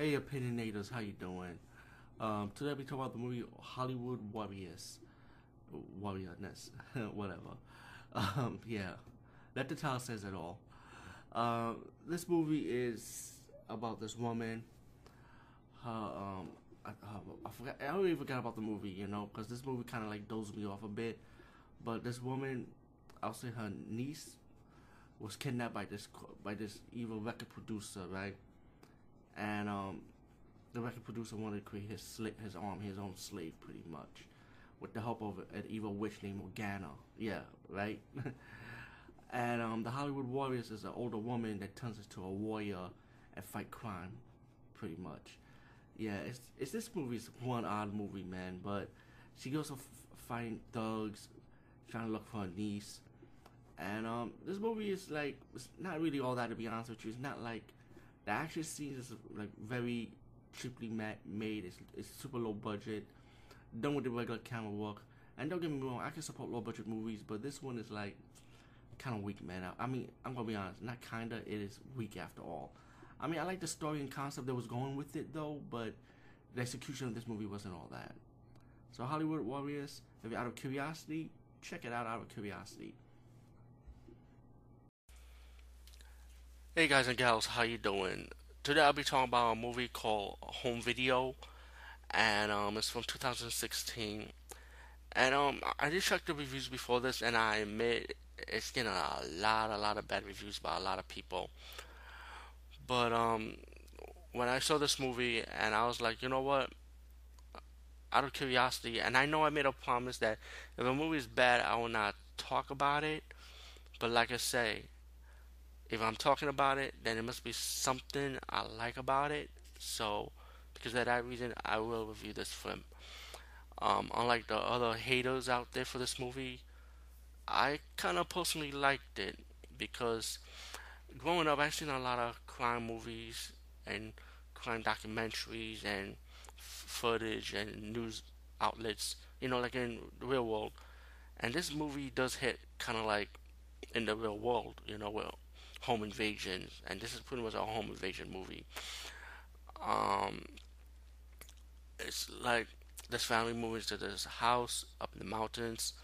Hey opinionators, how you doing? Um, today we talk about the movie Hollywood Warriors, Warriorness, whatever. Um, yeah, that the title says it all. Uh, this movie is about this woman. Her, um, I, I forgot. I already forgot about the movie, you know, because this movie kind of like dozed me off a bit. But this woman, I'll say her niece, was kidnapped by this by this evil record producer, right? And um, the record producer wanted to create his sli- his arm, his own slave, pretty much, with the help of an evil witch named Morgana. Yeah, right. and um, the Hollywood Warriors is an older woman that turns into a warrior and fight crime, pretty much. Yeah, it's it's this movie's one odd movie, man. But she goes to f- find thugs, trying to look for her niece and um, this movie is like it's not really all that to be honest with you. It's not like the action scenes is like very cheaply made. It's it's super low budget, done with the regular camera work. And don't get me wrong, I can support low budget movies, but this one is like kind of weak, man. I, I mean, I'm gonna be honest, not kinda. It is weak after all. I mean, I like the story and concept that was going with it though, but the execution of this movie wasn't all that. So Hollywood Warriors, if you're out of curiosity, check it out out of curiosity. Hey guys and gals, how you doing? Today I'll be talking about a movie called Home Video, and um, it's from 2016. And um, I did check the reviews before this, and I admit it's getting a lot, a lot of bad reviews by a lot of people. But um, when I saw this movie, and I was like, you know what? Out of curiosity, and I know I made a promise that if a movie is bad, I will not talk about it. But like I say, if I'm talking about it, then it must be something I like about it. So, because of that reason, I will review this film. Um, unlike the other haters out there for this movie, I kind of personally liked it because growing up, I've seen a lot of crime movies and crime documentaries and footage and news outlets, you know, like in the real world. And this movie does hit kind of like in the real world, you know, where home invasions, and this is pretty much a home invasion movie. Um, it's like this family moves to this house up in the mountains,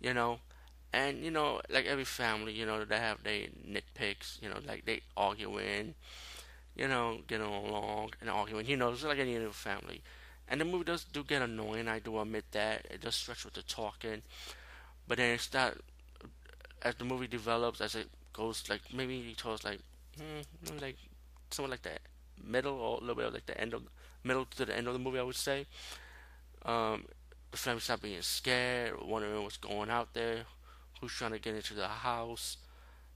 you know, and you know, like every family, you know, they have their nitpicks, you know, like they arguing, you know, getting along and arguing, you know, it's like any other family. And the movie does do get annoying, I do admit that. It does stretch with the talking, but then it's that as the movie develops, as it goes like maybe towards like hmm, like somewhat like the middle or a little bit of like the end of middle to the end of the movie I would say. Um, the family start being scared, wondering what's going out there, who's trying to get into the house,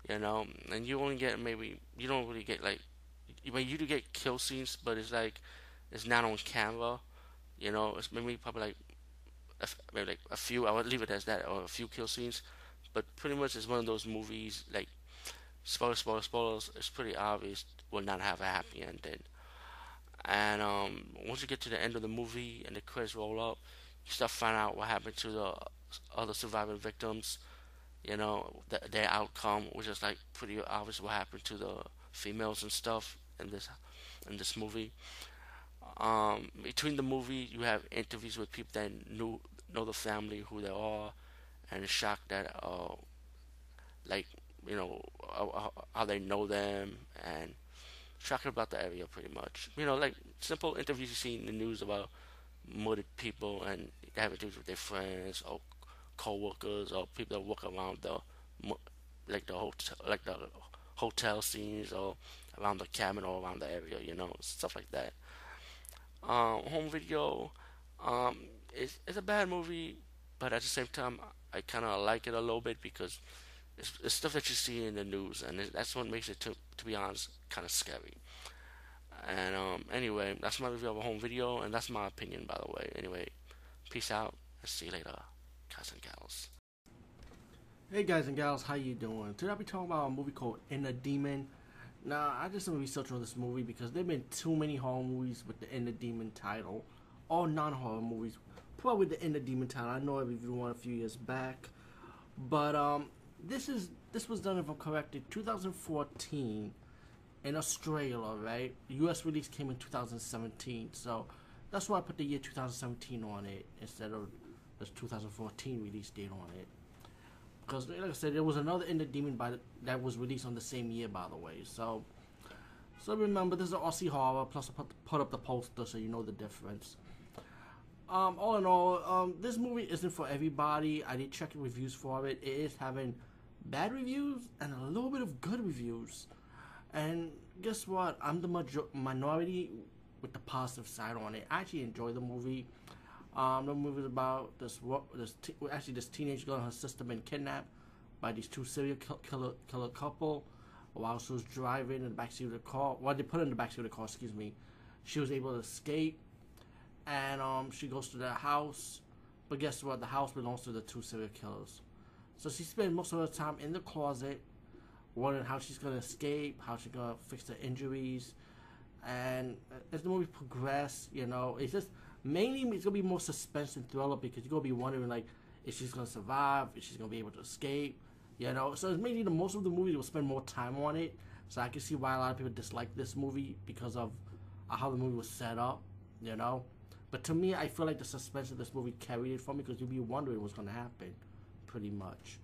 you know, and you only get maybe you don't really get like I mean you do get kill scenes, but it's like it's not on camera, you know. It's maybe probably like maybe like a few. I would leave it as that, or a few kill scenes, but pretty much it's one of those movies like spoilers, spoilers, spoilers. It's pretty obvious will not have a happy ending. And um, once you get to the end of the movie and the credits roll up, you start finding out what happened to the other surviving victims. You know, the, their outcome, which is like pretty obvious what happened to the females and stuff in this in this movie. Um, between the movie, you have interviews with people that knew know the family, who they are, and shocked that uh, like you know how, how they know them and talking about the area pretty much. You know, like simple interviews you see in the news about murdered people and they have with their friends or co-workers or people that work around the like the hotel, like the hotel scenes or around the cabin or around the area. You know, stuff like that. Um, home video. Um, it's, it's a bad movie, but at the same time, I kind of like it a little bit because it's, it's stuff that you see in the news, and it, that's what makes it, to, to be honest, kind of scary. And um, anyway, that's my review of a home video, and that's my opinion, by the way. Anyway, peace out, and see you later, guys and gals. Hey guys and gals, how you doing? Today I'll be talking about a movie called Inner Demon. Now, I just some research on this movie because there've been too many horror movies with the Inner Demon title. All non-horror movies, probably the Inner Demon title. I know I reviewed one a few years back, but um, this is this was done if I'm correct in 2014, in Australia, right? U.S. release came in 2017, so that's why I put the year 2017 on it instead of the 2014 release date on it. Because, like I said, there was another Inner Demon by the, that was released on the same year, by the way. So, so remember, this is an Aussie horror. Plus, I put, put up the poster so you know the difference. Um, all in all, um, this movie isn't for everybody. I did check the reviews for it. It is having bad reviews and a little bit of good reviews. And guess what? I'm the major- minority with the positive side on it. I actually enjoy the movie. Um, the movie is about this this actually this teenage girl and her sister been kidnapped by these two serial killer killer couple while she was driving in the backseat of the car. Well, they put her in the backseat of the car. Excuse me. She was able to escape, and um, she goes to their house. But guess what? The house belongs to the two serial killers. So she spends most of her time in the closet, wondering how she's gonna escape, how she's gonna fix her injuries, and as the movie progresses, you know, it's just mainly it's gonna be more suspense and thriller because you're gonna be wondering like, if she's gonna survive, if she's gonna be able to escape, you know. So it's mainly the most of the movie will spend more time on it. So I can see why a lot of people dislike this movie because of how the movie was set up, you know. But to me, I feel like the suspense of this movie carried it for me because you'd be wondering what's gonna happen, pretty much.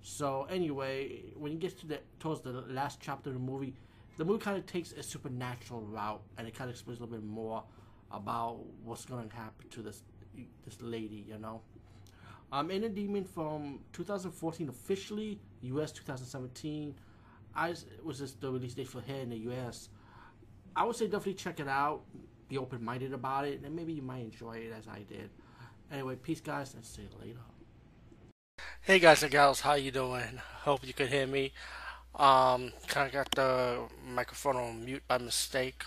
So anyway, when it gets to the towards the last chapter of the movie, the movie kind of takes a supernatural route and it kind of explains a little bit more about what's going to happen to this this lady, you know. Um, Inner Demon from 2014 officially, US 2017. I was just the release date for here in the US. I would say definitely check it out. Be open minded about it, and maybe you might enjoy it as I did. Anyway, peace, guys, and see you later. Hey guys and gals, how you doing? Hope you can hear me. Um, kind of got the microphone on mute by mistake.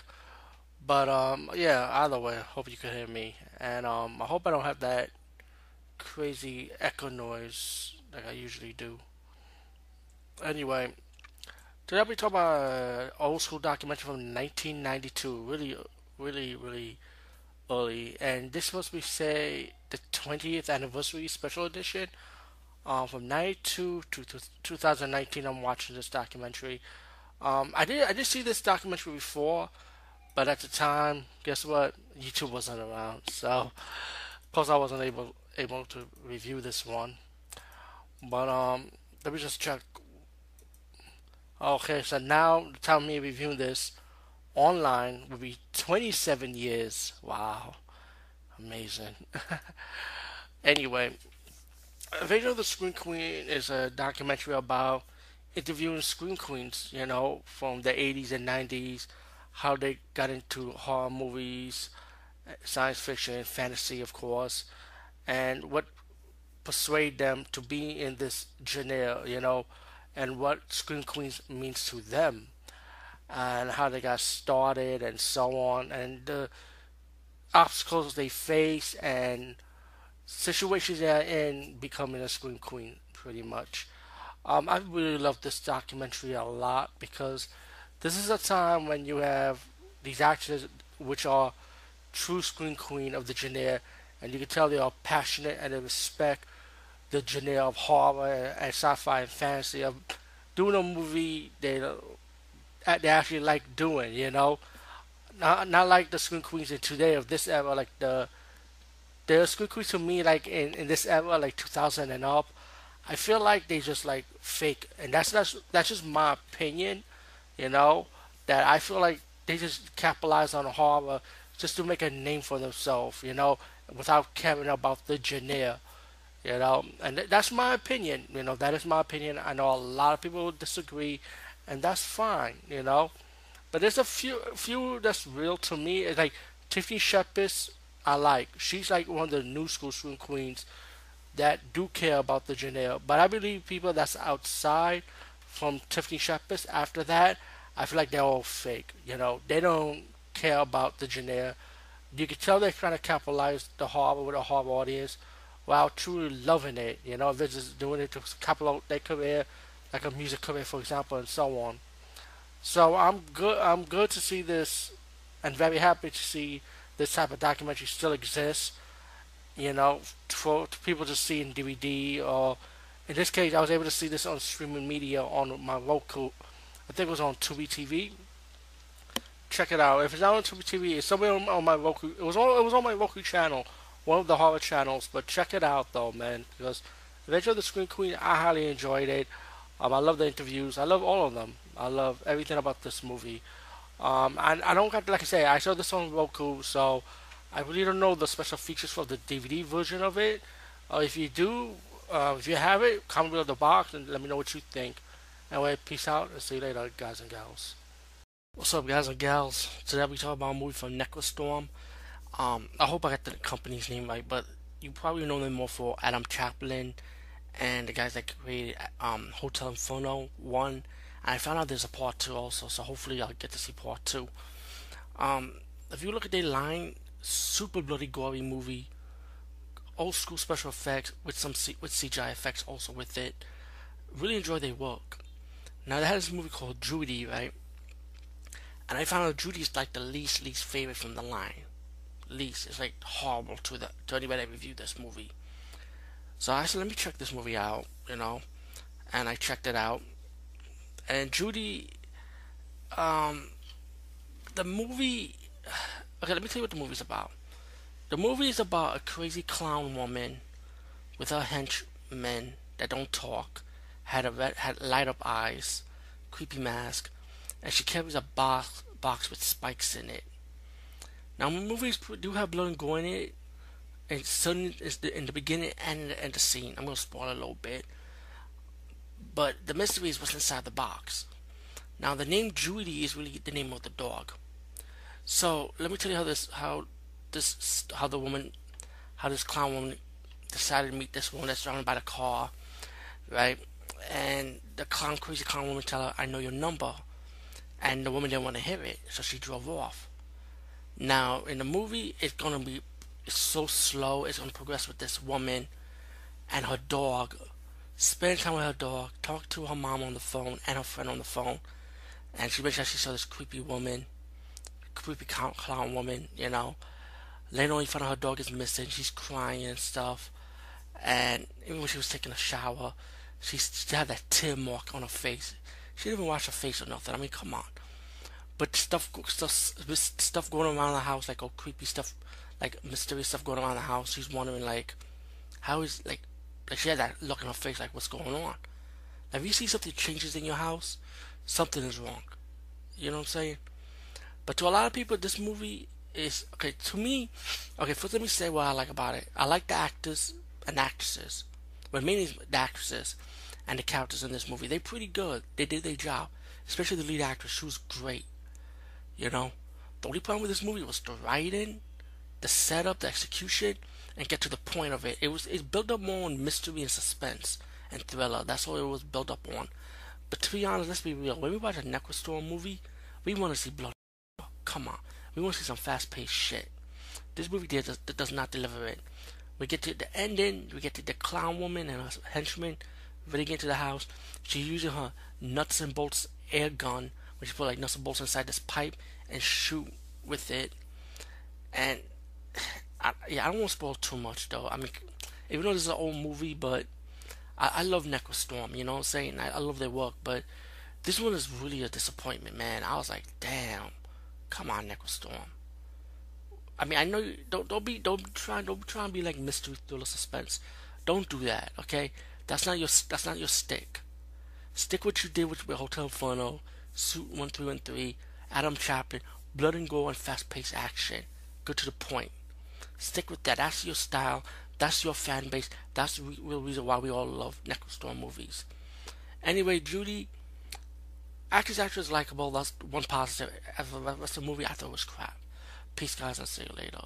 But um, yeah, either way, hope you can hear me. And um, I hope I don't have that crazy echo noise like I usually do. Anyway, today I'll be talking about an old school documentary from 1992. Really, really, really early. And this was, we say, the 20th anniversary special edition um, from 92 to, 2019, I'm watching this documentary. Um, I did I did see this documentary before, but at the time, guess what? YouTube wasn't around, so of course I wasn't able able to review this one. But um, let me just check. Okay, so now the time me reviewing this online will be 27 years. Wow, amazing. anyway, Invasion of the Scream Queen is a documentary about interviewing scream queens, you know, from the 80s and 90s, how they got into horror movies, science fiction, fantasy, of course, and what persuade them to be in this genre, you know, and what scream queens means to them, and how they got started, and so on, and the obstacles they face, and situations they're in becoming a scream queen, pretty much. Um, I really love this documentary a lot because this is a time when you have these actors which are true scream queen of the genre, and you can tell they are passionate and they respect the genre of horror and sci-fi and fantasy of doing a movie they they actually like doing, you know. Not not like the scream queens in today of this era, like the the scream queens to me like in, in this era like 2000 and up i feel like they just like fake. And that's that's that's just my opinion you know that i feel like they just capitalize on horror just to make a name for themselves you know without caring about the genre you know? And th- that's my opinion you know? That is my opinion. I know a lot of people disagree and that's fine you know but there's a few few that's real to me it's like tiffany shepis I like. She's like one of the new school scream queens that do care about the genre. But I believe people that's outside from Tiffany Shepis after that, I feel like they're all fake. You know, they don't care about the genre. You can tell they're trying to capitalize the horror with a horror audience while truly loving it. You know, they're just doing it to capitalize their career, like a music career, for example, and so on. So I'm good. I'm good to see this, and very happy to see this type of documentary still exists. You know, for people to see in DVD or in this case, I was able to see this on streaming media on my local. I think it was on Tubi TV. check it out. If it's not on Tubi TV, it's somewhere on, on my local. It was on. It was on my local channel, one of the horror channels. But check it out though, man, because Adventure of the Scream Queen, I highly enjoyed it. Um, I love the interviews. I love all of them. I love everything about this movie. Um, and I don't got like I say, I saw this on Roku, so I really don't know the special features for the DVD version of it. Uh, if you do, uh, if you have it, comment below the box and let me know what you think. Anyway, peace out and see you later, guys and gals. What's up, guys and gals? Today we talk about a movie from Nekrostorm. Um, I hope I got the company's name right, but you probably know them more for Adam Chaplin and the guys that created um, Hotel Inferno 1. And I found out there's a part 2 also, so hopefully I'll get to see part 2. Um, if you look at the line, super bloody gory movie, old school special effects with some C- with CGI effects also with it. Really enjoy their work. Now they had this movie called Judy, right? And I found out Judy's like the least least favorite from the line. Least it's like horrible to the to anybody that reviewed this movie. So I said, let me check this movie out, you know, and I checked it out. And Judy, um, the movie. Okay, let me tell you what the movie's about. The movie is about a crazy clown woman with her henchmen that don't talk, had a red, had light up eyes, creepy mask, and she carries a box box with spikes in it. Now, movies do have blood and gore in it, and sudden is the, in the beginning and the end of the scene. I'm gonna spoil a little bit, but the mystery is what's inside the box. Now, the name Judy is really the name of the dog. So let me tell you how this how this how the woman how this clown woman decided to meet this woman that's surrounded by the car, right? And the clown crazy clown woman tell her, "I know your number," and the woman didn't want to hear it, so she drove off. Now in the movie, it's gonna be so slow. It's gonna progress with this woman and her dog. Spend time with her dog. Talk to her mom on the phone and her friend on the phone. And she mentioned she saw this creepy woman creepy clown, woman, you know. Later on, you find out her dog is missing. She's crying and stuff. And even when she was taking a shower, she, she had that tear mark on her face. She didn't even wash her face or nothing. I mean, come on. But stuff, stuff, stuff going around the house, like all creepy stuff, like mysterious stuff going around the house. She's wondering, like, how is like, like she had that look on her face, like, what's going on? If you see something changes in your house, something is wrong. You know what I'm saying? But to a lot of people, this movie is okay. To me, okay. First, let me say what I like about it. I like the actors and actresses, but mainly the actresses and the characters in this movie. They're pretty good. They did their job, especially the lead actress. She was great. You know, the only problem with this movie was the writing, the setup, the execution, and get to the point of it. It was it built up more on mystery and suspense and thriller. That's all it was built up on. But to be honest, let's be real. When we watch a Nekrostorm movie, we want to see blood come on. We want to see some fast paced shit. This movie does, does not deliver it. We get to the ending, we get to the clown woman and her henchman getting into the house. She's using her nuts and bolts air gun, which put like nuts and bolts inside this pipe and shoot with it. And I, yeah, I don't want to spoil too much though. I mean, even though this is an old movie, but I, I love Nekrostorm. You know what I'm saying? I, I love their work, but this one is really a disappointment, man. I was like, damn. Come on, Nekrostorm. I mean, I know you don't don't be don't try don't try and be like mystery thriller suspense. Don't do that, okay? That's not your that's not your stick. Stick what you did with, with Hotel Inferno, Suit One Three One Three, Adam Chaplin, blood and gore and fast paced action. Go to the point. Stick with that. That's your style. That's your fan base. That's the real reason why we all love Nekrostorm movies. Anyway, Judy Actress, actress likable. That's one positive. As the rest of the movie, I thought was crap. Peace, guys, and see you later.